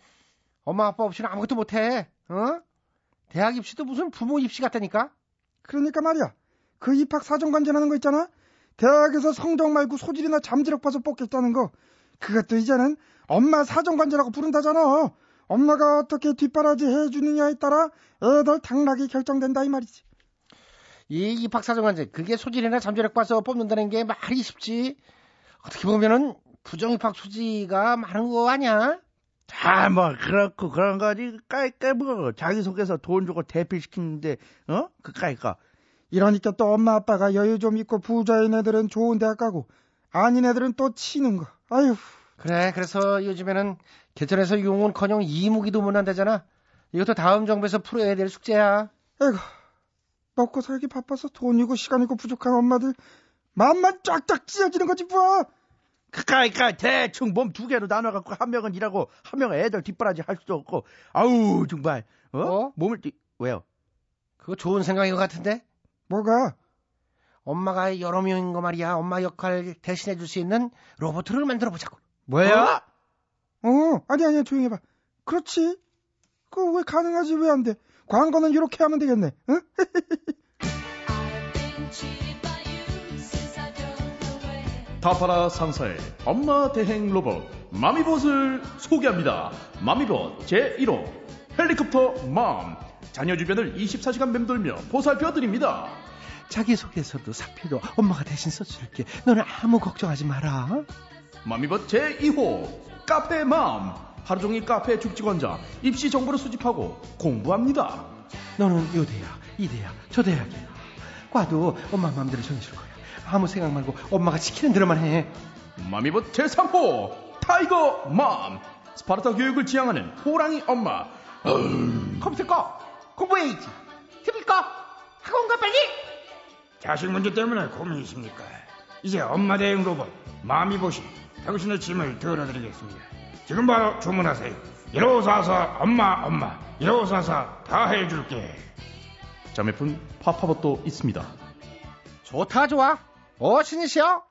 S1: 엄마 아빠 없이는 아무것도 못해. 어? 대학 입시도 무슨 부모 입시 같다니까.
S8: 그러니까 말이야. 그 입학 사정관제라는 거 있잖아. 대학에서 성적 말고 소질이나 잠재력 봐서 뽑겠다는 거. 그것도 이제는 엄마 사정관제라고 부른다잖아. 엄마가 어떻게 뒷바라지 해주느냐에 따라 애들 당락이 결정된다 이 말이지.
S1: 이 입학 사정관제 그게 소질이나 잠재력 봐서 뽑는다는 게 말이 쉽지. 어떻게 보면은 부정 입학 소지가 많은 거 아니야?
S10: 아, 뭐, 그렇고, 그런 거지. 까이까, 뭐, 자기소개서 돈 주고 대필시키는데, 어? 그까이까.
S8: 이러니까 또 엄마 아빠가 여유 좀 있고 부자인 애들은 좋은 대학 가고 아닌 애들은 또 치는 거. 아유.
S1: 그래, 그래서 요즘에는 개천에서 용은커녕 이무기도 못 한다잖아. 이것도 다음 정부에서 풀어야 될 숙제야.
S8: 아이고. 먹고 살기 바빠서 돈이고 시간이고 부족한 엄마들 마음만 쫙쫙 찢어지는 거지 뭐.
S13: 그니까 대충 몸 두 개로 나눠 갖고 한 명은 일하고 한 명은 애들 뒷바라지 할 수도 없고 아우 정말 어? 몸을 띠 왜요?
S1: 그거 좋은 생각인 것 같은데?
S8: 뭐가?
S1: 엄마가 여러 명인 거 말이야. 엄마 역할 대신해 줄 수 있는 로봇을 만들어 보자고.
S13: 뭐야?
S8: 어, 아니, 아니야, 조용히 해 봐. 그렇지. 그거 왜 가능하지, 왜 안 돼? 광고는 이렇게 하면 되겠네, 응?
S12: 타파라 상사의 엄마 대행 로봇 마미봇을 소개합니다. 마미봇 제1호 헬리콥터 맘 자녀 주변을 24시간 맴돌며 보살펴 드립니다.
S1: 자기소개서도 사표도 엄마가 대신 써줄게. 너는 아무 걱정하지 마라.
S12: 마미봇 제2호 카페 맘 하루 종일 카페 죽치고 앉아 입시 정보를 수집하고 공부합니다.
S1: 너는 요 대학, 이 대학, 저 대학이야. 과도 엄마 마음대로 정해줄 거야. 아무 생각 말고 엄마가 시키는 대로만 해.
S12: 마미봇 제3호 Tiger Mom 스파르타 교육을 지향하는 호랑이 엄마
S1: 컴퓨터 꺼. 공부해야지. 꺼. 학원 가 빨리.
S14: 자식 문제 때문에 고민이십니까? 이제 엄마 대행 로봇 마미봇이 당신의 짐을 덜어드리겠습니다. 지금 바로 주문하세요. 1544 엄마 엄마 1544 다 해줄게.
S12: 자매품 파파봇도 있습니다.
S1: 좋다 좋아. 어 신이시여.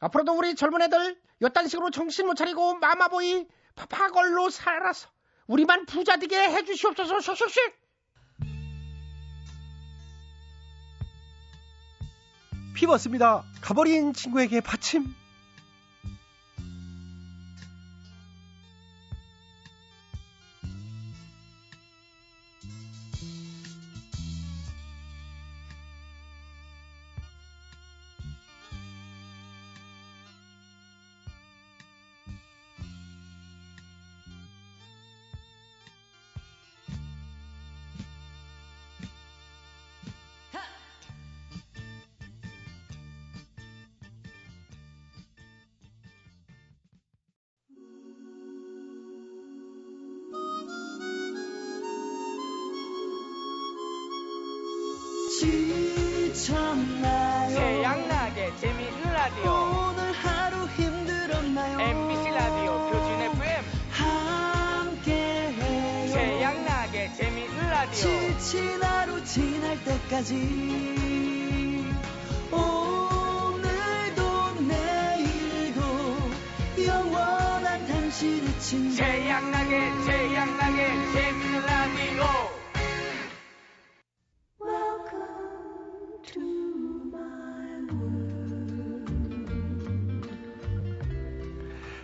S1: 앞으로도 우리 젊은 애들 요딴 식으로 정신 못 차리고 마마보이 파파걸로 살아서 우리만 부자 되게 해주시옵소서 슉슉슉. 피벗습니다. 가버린 친구에게 받침.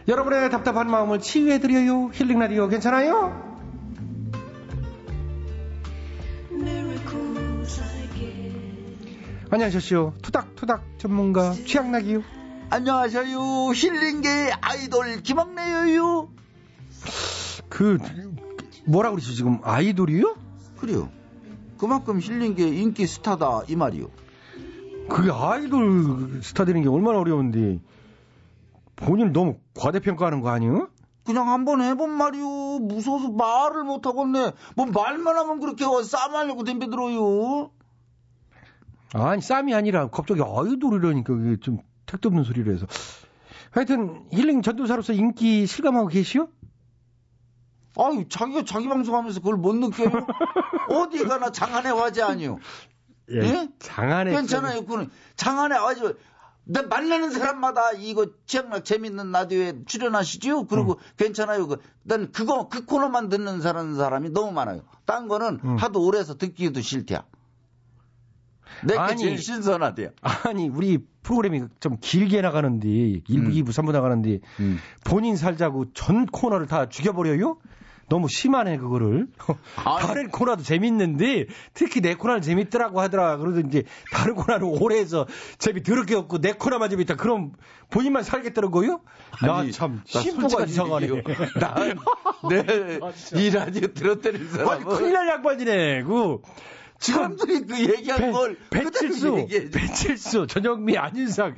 S1: 여러분의 답답한 마음을 치유해드려요. 힐링 라디오 괜찮아요? 안녕하셨시오. 투닥투닥 전문가 취향나기요.
S13: 안녕하세요. 힐링계 아이돌 김학래요.
S1: 그 뭐라고 그러시죠 지금 아이돌이요?
S13: 그래요. 그만큼 힐링계 인기 스타다 이 말이요.
S1: 그게 아이돌 스타 되는 게 얼마나 어려운데 본인 너무 과대평가하는 거 아니에요?
S13: 그냥 한번 해본 말이요. 무서워서 말을 못하겠네. 뭐 말만 하면 그렇게 싸움하려고 덤벼들어요.
S1: 아니 쌈이 아니라 갑자기 아이돌 이라니까 그게 좀 택도 없는 소리를 해서 하여튼 힐링 전도사로서 인기 실감하고 계시오?
S13: 아유 자기가 자기 방송하면서 그걸 못 느껴요? 어디 가나 장안의 화제 아니요?
S1: 예,
S13: 예?
S1: 장안의
S13: 괜찮아요. 그는 장안의 화제. 내 만나는 사람마다 이거 취향락 재밌는 라디오에 출연하시죠? 그리고 괜찮아요. 그, 난 그거, 그 코너만 듣는 사람, 사람이 너무 많아요. 딴 거는 하도 오래서 듣기도 싫대야. 내게
S1: 아니,
S13: 제일 신선하대요.
S1: 아니 우리 프로그램이 좀 길게 나가는데 1부, 2부, 3부 나가는데 본인 살자고 전 코너를 다 죽여버려요? 너무 심하네 그거를. 다른 코너도 재밌는데 특히 내 코너는 재밌더라고 하더라. 그러더 이제 다른 코너는 오래 해서 재미 더럽게 없고 내 코너만 재밌다. 그럼 본인만 살겠다는 거요?
S13: 나참나
S1: 심보가 이상하네.
S13: 얘기예요. 난, 내, 이 라디오 들었다는 사람은.
S1: 아니 큰일 날 양반이네. 그 지금
S13: 사람들이 그 얘기한 걸
S1: 배칠수. 배칠수, 전영미, 안윤상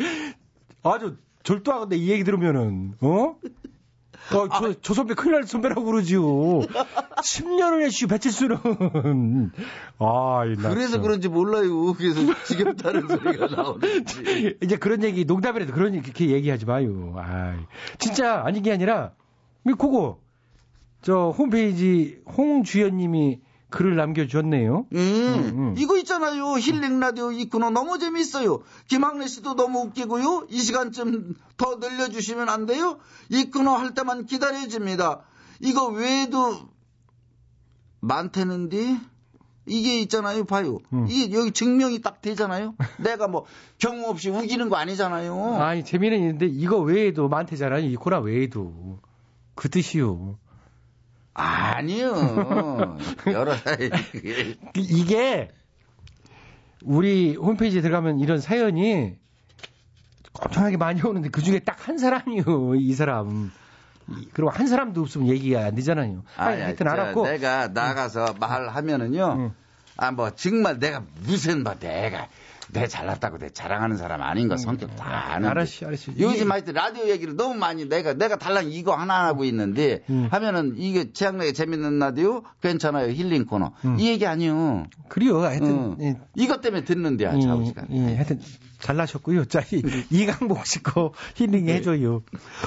S1: 아주 절도하건데 이 얘기 들으면은 어? 어, 저, 저 선배 큰일 날 선배라고 그러지요. 10년을 했슈, 배칠수는. 아, 이나
S13: 그래서
S1: 참.
S13: 그런지 몰라요. 그래서 지겹다는 소리가 나오는지.
S1: 이제 그런 얘기, 농담이라도 그런 얘기, 그렇게 얘기하지 마요. 아 진짜 아닌 게 아니라, 이 그거, 저 홈페이지 홍주연님이 글을 남겨주셨네요.
S13: 음, 이거 있잖아요. 힐링 라디오 있구나. 너무 재밌어요. 김학래 씨도 너무 웃기고요. 이 시간쯤 더 늘려주시면 안 돼요? 있구나 할 때만 기다려집니다. 이거 외에도 많다는데 이게 있잖아요. 봐요. 이게 여기 증명이 딱 되잖아요. 내가 뭐 경우 없이 우기는 거 아니잖아요.
S1: 아니, 재미는 있는데, 이거 외에도 많대잖아요. 이 코나 외에도. 그 뜻이요.
S13: 아니요. 여러
S1: 이게 우리 홈페이지에 들어가면 이런 사연이 엄청나게 많이 오는데 그 중에 딱 한 사람이요, 이 사람. 이- 그리고 한 사람도 없으면 얘기가 안 되잖아요.
S13: 아니,
S1: 하여튼
S13: 저
S1: 알았고.
S13: 내가 나가서 말하면은요. 아, 뭐, 정말 내가 무슨, 뭐, 내가, 내 잘났다고 내 자랑하는 사람 아닌 거 성격 다 아는데.
S1: 알았어, 알았어.
S13: 요즘 하여튼 라디오 얘기를 너무 많이 내가, 내가 달랑 이거 하나 하고 있는데, 하면은 이게 최악나게 재밌는 라디오? 괜찮아요. 힐링 코너. 이 얘기 아니요.
S1: 그래요. 하여튼.
S13: 응.
S1: 예.
S13: 이것 때문에 듣는데야, 좌우지간.
S1: 예, 하여튼 잘나셨고요. 자, 이- 이강복 씨거 힐링 해줘요.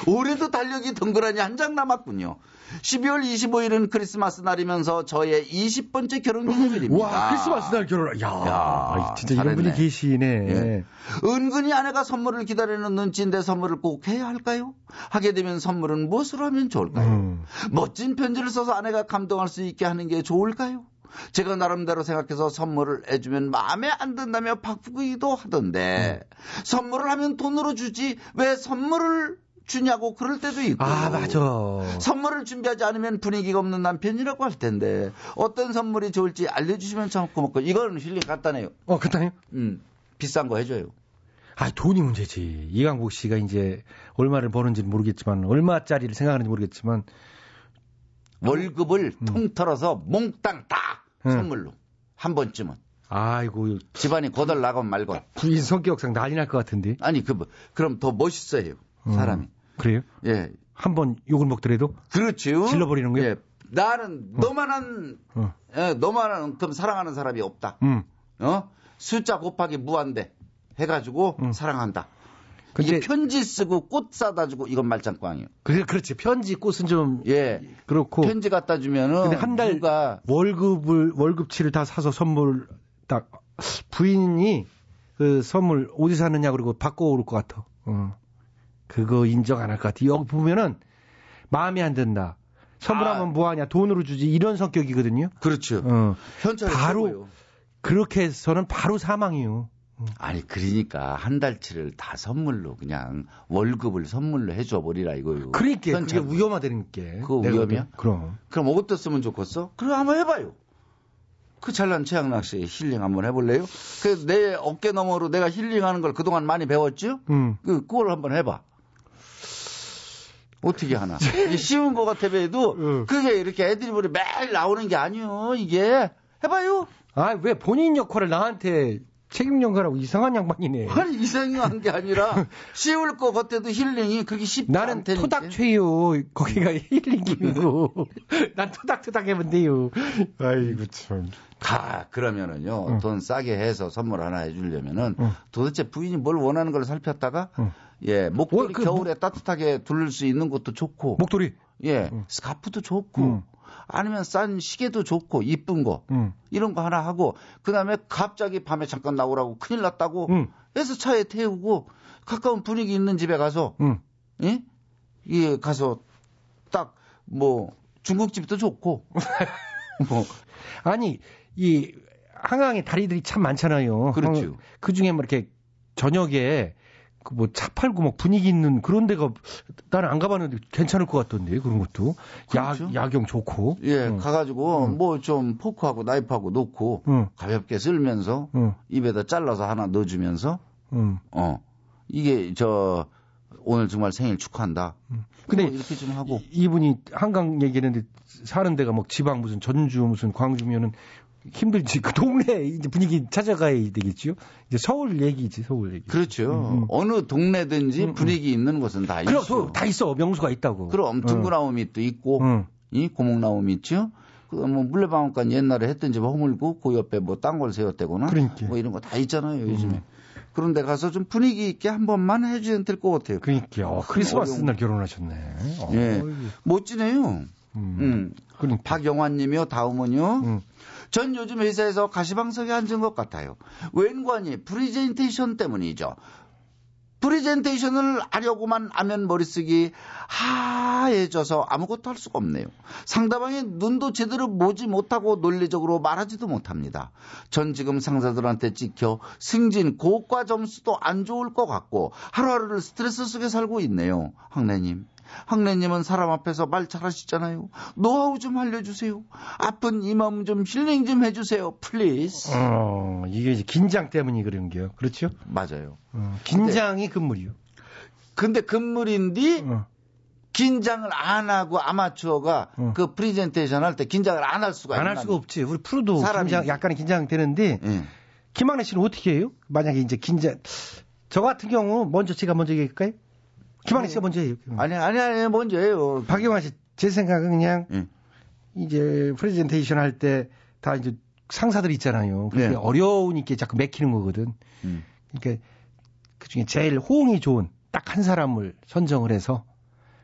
S13: 올해도 달력이 덩그러니 한 장 남았군요. 12월 25일은 크리스마스 날이면서 저의 20번째 결혼 기념일입니다.
S1: 와, 크리스마스 날 결혼. 야,
S13: 야,
S1: 진짜 이런 분이
S13: 잘했네.
S1: 계시네.
S13: 예. 은근히 아내가 선물을 기다리는 눈치인데 선물을 꼭 해야 할까요? 하게 되면 선물은 무엇으로 하면 좋을까요?
S1: 음.
S13: 멋진 편지를 써서 아내가 감동할 수 있게 하는 게 좋을까요? 제가 나름대로 생각해서 선물을 해주면 마음에 안 든다며 바꾸기도 하던데 선물을 하면 돈으로 주지 왜 선물을 주냐고 그럴 때도 있고
S1: 아, 맞아.
S13: 선물을 준비하지 않으면 분위기가 없는 남편이라고 할 텐데 어떤 선물이 좋을지 알려주시면 참 고맙고 이거는 힐링 간단해요.
S1: 어, 간단해요?
S13: 음, 비싼 거 해줘요.
S1: 아, 돈이 문제지. 이강복 씨가 이제 얼마를 버는지는 모르겠지만, 얼마짜리를 생각하는지 모르겠지만,
S13: 월급을 통 털어서 몽땅 다
S1: 응.
S13: 선물로 한 번쯤은
S1: 아이고,
S13: 집안이 거덜 나가면 말고
S1: 부인 성격상 난리 날 것 같은데.
S13: 아니 그 뭐, 그럼 더 멋있어요 사람이
S1: 음, 그래요?
S13: 예
S1: 한 번 욕을 먹더라도?
S13: 그렇죠
S1: 질러버리는 거예요?
S13: 예 나는 너만한
S1: 어.
S13: 예, 너만큼 사랑하는 사람이 없다
S1: 음.
S13: 어 숫자 곱하기 무한대 해가지고 사랑한다
S1: 음. 근데-
S13: 이게 편지 쓰고 꽃 사다 주고 이건 말짱꽝이에요
S1: 그래, 그렇지. 편지, 꽃은 좀.
S13: 예
S1: 그렇고.
S13: 편지 갖다 주면은
S1: 근데 한 달 월급을, 월급치를 다 사서 선물 딱, 부인이 그 선물 어디 사느냐 그러고 바꿔올 것 같아. 어. 그거 인정 안 할 것 같아. 여기 보면은 마음에 안 든다. 선물하면 뭐하냐. 돈으로 주지. 이런 성격이거든요.
S13: 그렇죠
S1: 어.
S13: 현찰
S1: 바로,
S13: 최고예요.
S1: 그렇게 해서는 바로 사망이요.
S13: 아니 그러니까 한 달치를 다 선물로 그냥 월급을 선물로 해줘 버리라 이거요.
S1: 그러니까 그게
S13: 현찰.
S1: 위험하다는 게.
S13: 그거 위험이야?
S1: 그럼.
S13: 그럼 어디다 쓰면 좋겠어? 그럼 한번 해봐요. 그 잘난 최양락 씨 힐링 한번 해볼래요? 그 내 어깨 너머로 내가 힐링하는 걸 그동안 많이 배웠죠?
S1: 음.
S13: 그 그걸 한번 해봐. 어떻게 하나? 이게 쉬운 거 같아 배도
S1: 어.
S13: 그게 이렇게 애드리브로 매일 나오는 게 아니요. 이게 해봐요.
S1: 아, 왜 본인 역할을 나한테 책임 전가라고 이상한 양반이네.
S13: 아니 이상한 게 아니라 쉬울 것 같아도 힐링이 그렇게 쉽지
S1: 나는
S13: 않다니까.
S1: 토닥최요. 거기가 힐링이고. 난 토닥토닥 하면 돼요. 아이고, 참.
S13: 가 그러면은요
S1: 응.
S13: 돈 싸게 해서 선물 하나 해주려면은
S1: 응.
S13: 도대체 부인이 뭘 원하는 걸 살폈다가
S1: 응.
S13: 예 목도리
S1: 어, 그
S13: 겨울에 따뜻하게 둘수 있는 것도 좋고
S1: 목도리.
S13: 예 스카프도 좋고
S1: 응.
S13: 아니면 싼 시계도 좋고 이쁜 거
S1: 응.
S13: 이런 거 하나 하고 그다음에 갑자기 밤에 잠깐 나오라고 큰일 났다고
S1: 응.
S13: 해서 차에 태우고 가까운 분위기 있는 집에 가서
S1: 응.
S13: 예? 예 가서 딱 뭐 중국집도 좋고 뭐
S1: 아니, 이 한강에 다리들이 참 많잖아요.
S13: 그렇죠.
S1: 그 중에 뭐 이렇게 저녁에 그 뭐 차 팔고 막 분위기 있는 그런 데가 나는 안 가봤는데 괜찮을 것 같던데 그런 것도
S13: 그렇죠.
S1: 야, 야경 좋고
S13: 예,
S1: 응.
S13: 가가지고
S1: 응.
S13: 뭐좀 포크하고 나이프하고 놓고
S1: 응.
S13: 가볍게 쓸면서
S1: 응.
S13: 입에다 잘라서 하나 넣어주면서
S1: 응.
S13: 어 이게 저 오늘 정말 생일 축하한다.
S1: 근데
S13: 뭐 이렇게 좀 하고
S1: 이- 이분이 한강 얘기했는데 사는 데가 뭐 지방 무슨 전주 무슨 광주면은 힘들지. 그 동네 이제 분위기 찾아가야 되겠죠. 이제 서울 얘기지, 서울 얘기.
S13: 그렇죠. 어느 동네든지 분위기 있는 곳은 다
S1: 그럼
S13: 있어.
S1: 또다 있어. 명수가 있다고.
S13: 그럼 둥그나움이 또 있고, 이 고목나움이 있죠. 그뭐 물레방앗간 옛날에 했던 집 허물고 그 옆에 뭐딴걸 세웠대거나
S1: 그러니까.
S13: 뭐 이런 거 다 있잖아요 요즘에. 그런데 가서 좀 분위기 있게 한 번만 해주면 될 것 같아요.
S1: 그러니까 어, 크리스마스 날 결혼하셨네. 어,
S13: 예,
S1: 어이.
S13: 멋지네요. 음. 박영환님이요. 다음은요. 전 요즘 회사에서 가시방석에 앉은 것 같아요. 왠고 하니 프리젠테이션 때문이죠. 프리젠테이션을 하려고만 하면 머릿속이 하얘져서 아무것도 할 수가 없네요. 상대방의 눈도 제대로 보지 못하고 논리적으로 말하지도 못합니다. 전 지금 상사들한테 찍혀 승진, 고과 점수도 안 좋을 것 같고 하루하루를 스트레스 속에 살고 있네요. 학래님. 학래님은 사람 앞에서 말 잘하시잖아요. 노하우 좀 알려주세요. 아픈 이 마음 좀 힐링 좀 해주세요. Please.
S1: 어, 이게 이제 긴장 때문에 그런 게요. 그렇죠?
S13: 맞아요.
S1: 어, 긴장이 금물이요.
S13: 근데 금물인데 긴장을 안 하고 아마추어가 그 프리젠테이션 할 때 긴장을 안 할 수가
S1: 안
S13: 있나?
S1: 할 수가 없지. 우리 프로도
S13: 사람이-
S1: 긴장, 약간의 긴장되는데, 김학래 씨는 어떻게 해요? 만약에 이제 긴장, 저 같은 경우, 먼저 제가 먼저 얘기할까요? 김학래 씨가 먼저 해요.
S13: 아니, 아니, 아니, 먼저 해요.
S1: 박영환 씨, 제 생각은 그냥, 이제 프레젠테이션 할 때 다 이제 상사들 있잖아요. 그게
S13: 네.
S1: 어려우니까 자꾸 맥히는 거거든.
S13: 음.
S1: 그러니까 그 중에 제일 호응이 좋은 딱 한 사람을 선정을 해서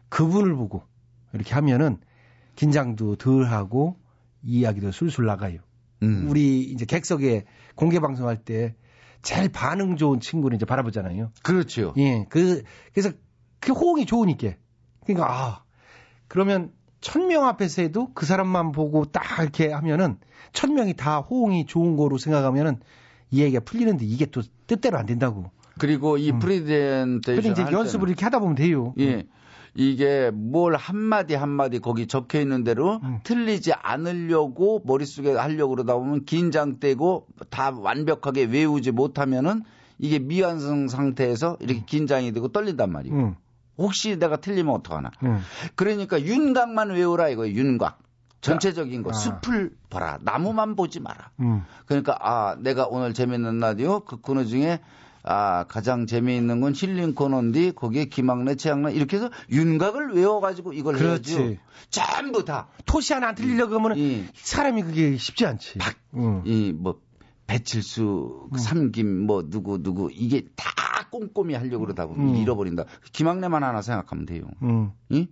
S1: 그분을 보고 이렇게 하면은 긴장도 덜 하고 이야기도 술술 나가요.
S13: 음.
S1: 우리 이제 객석에 공개 방송할 때 제일 반응 좋은 친구를 이제 바라보잖아요.
S13: 그렇죠.
S1: 예. 그 그래서 그 호응이 좋으니까. 그러니까 아 그러면 천 명 앞에서 해도 그 사람만 보고 딱 이렇게 하면은 천 명이 다 호응이 좋은 거로 생각하면은 이 얘기가 풀리는데 이게 또 뜻대로 안 된다고.
S13: 그리고 이 프리젠테이션
S1: 근데 이제
S13: 할
S1: 연습을
S13: 때는
S1: 이렇게 하다 보면 돼요.
S13: 예. 이게 뭘 한마디 한마디 거기 적혀 있는 대로
S1: 음.
S13: 틀리지 않으려고 머릿속에 하려고 그러다 보면 긴장되고 다 완벽하게 외우지 못하면은 이게 미완성 상태에서 이렇게 긴장이 되고 떨린단 말이에요.
S1: 음.
S13: 혹시 내가 틀리면 어떡하나.
S1: 음.
S13: 그러니까 윤곽만 외우라 이거예요. 윤곽. 전체적인 거.
S1: 아.
S13: 숲을 봐라. 나무만 보지 마라.
S1: 음.
S13: 그러니까 아 내가 오늘 재밌는 라디오 그 코너 중에 아 가장 재미있는 건 힐링 코너인데 거기에 김학래 최양래 이렇게 해서 윤곽을 외워가지고 이걸
S1: 그렇지.
S13: 해야죠. 전부 다
S1: 토시 하나 안 틀리려고 하면은
S13: 이,
S1: 사람이 그게 쉽지 않지. 음.
S13: 이뭐 배칠수 그 삼김 뭐 누구 누구 이게 다 꼼꼼히 하려고 그러다 보면
S1: 음.
S13: 잃어버린다. 김학래만 하나 생각하면 돼요.
S1: 음.
S13: 이?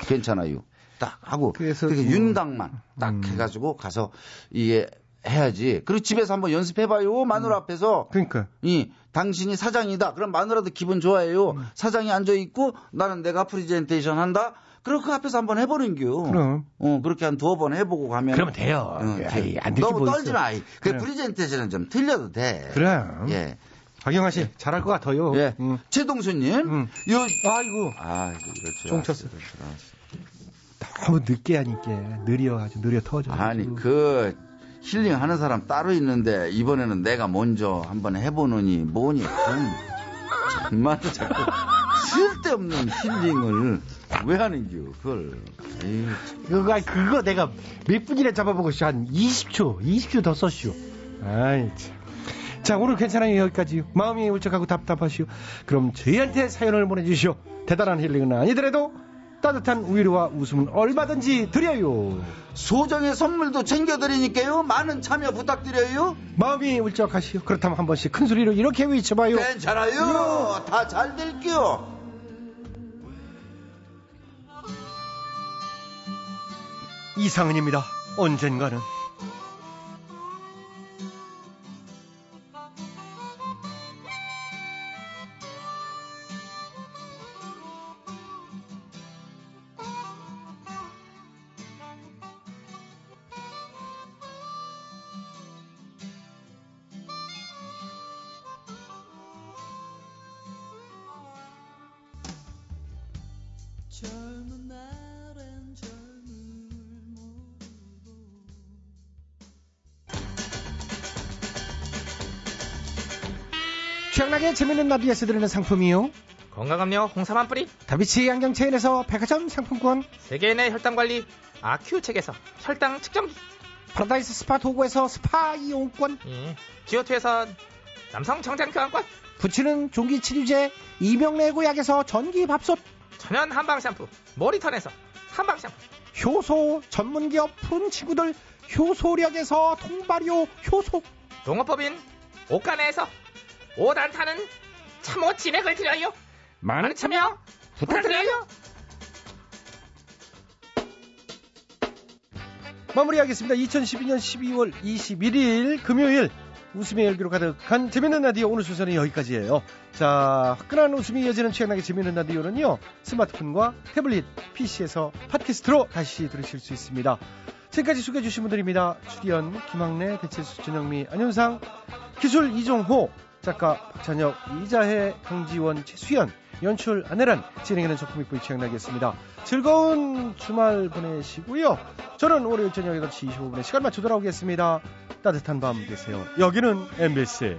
S13: 괜찮아요. 딱 하고
S1: 그래서 음.
S13: 윤곽만 딱 해가지고 가서 이게 해야지. 그리고 집에서 한번 연습해봐요. 마누라 앞에서.
S1: 그러니까.
S13: 이 당신이 사장이다. 그럼 마누라도 기분 좋아해요.
S1: 음.
S13: 사장이 앉아 있고 나는 내가 프리젠테이션 한다. 그럼 그 앞에서 한번 해보는 겨.
S1: 그럼.
S13: 어 그렇게 한 두어 번 해보고 가면.
S1: 그러면 돼요.
S13: 어,
S1: 에이, 안될게
S13: 너무
S1: 뭐
S13: 떨지. 마. 그
S1: 그래.
S13: 프리젠테이션은 좀 틀려도 돼.
S1: 그럼.
S13: 예.
S1: 박영환 씨 잘할 것 같아요. 음.
S13: 예. 최동수님. 요.
S1: 아이고.
S13: 아 이거
S1: 쫑 쳤어. 너무 늦게 하니까 느려 아주 느려 터져.
S13: 아니 그 힐링 하는 사람 따로 있는데 이번에는 내가 먼저 한번 해보느니 뭐니 정말 자꾸 쓸데없는 힐링을 왜 하는겨 그걸 에이,
S1: 그거 그거 내가 몇 분이나 잡아보고. 한 20초, 20초 더 썼슈. 아이 참. 자 오늘 괜찮아요 여기까지. 마음이 울적하고 답답하시오. 그럼 저희한테 사연을 보내주시오. 대단한 힐링은 아니더라도 따뜻한 위로와 웃음은 얼마든지 드려요.
S13: 소정의 선물도 챙겨드리니까요 많은 참여 부탁드려요
S1: 마음이 울적하시오. 그렇다면 한 번씩 큰 소리로 이렇게 외쳐봐요.
S13: 괜찮아요 다잘 될게요
S1: 이상은입니다. 언젠가는. 최양락의 재밌는 라디오에서 드리는 상품이요.
S7: 건강음료 홍삼 한 뿌리,
S1: 다비치 안경 체인에서 백화점 상품권,
S7: 세계인의 혈당 관리 아큐첵에서 혈당 측정기,
S1: 파라다이스 스파 도고에서 스파 이용권.
S7: 예. 지오투에서 남성 정장 교환권.
S1: 붙이는 종기 치료제 이명래 고약에서 전기 밥솥.
S7: 천연 한방 샴푸 모리턴에서 한방 샴푸.
S1: 효소 전문기업 푸른 친구들 효소력에서 통발효 효소.
S7: 농업법인 옥간에서 5단 타는 참호 진액을 드려요 많은 참여 부탁드려요
S1: 마무리하겠습니다. 2012년 12월 21일 금요일 웃음의 열기로 가득한 재밌는 라디오 오늘 순서는 여기까지예요. 자, 화끈한 웃음이 이어지는 취향나게 재밌는 라디오는요. 스마트폰과 태블릿, PC에서 팟캐스트로 다시 들으실 수 있습니다. 지금까지 소개해 주신 분들입니다. 출연 김학래, 배칠수, 전영미, 안윤상, 기술 이종호, 작가 박찬혁, 이자혜, 강지원, 최수연, 연출 안혜란, 진행하는 적금익부의 취향나겠습니다. 즐거운 주말 보내시고요. 저는 월요일 저녁 8시 25분에 시간 맞춰 돌아오겠습니다. 따뜻한 밤 되세요. 여기는 MBC.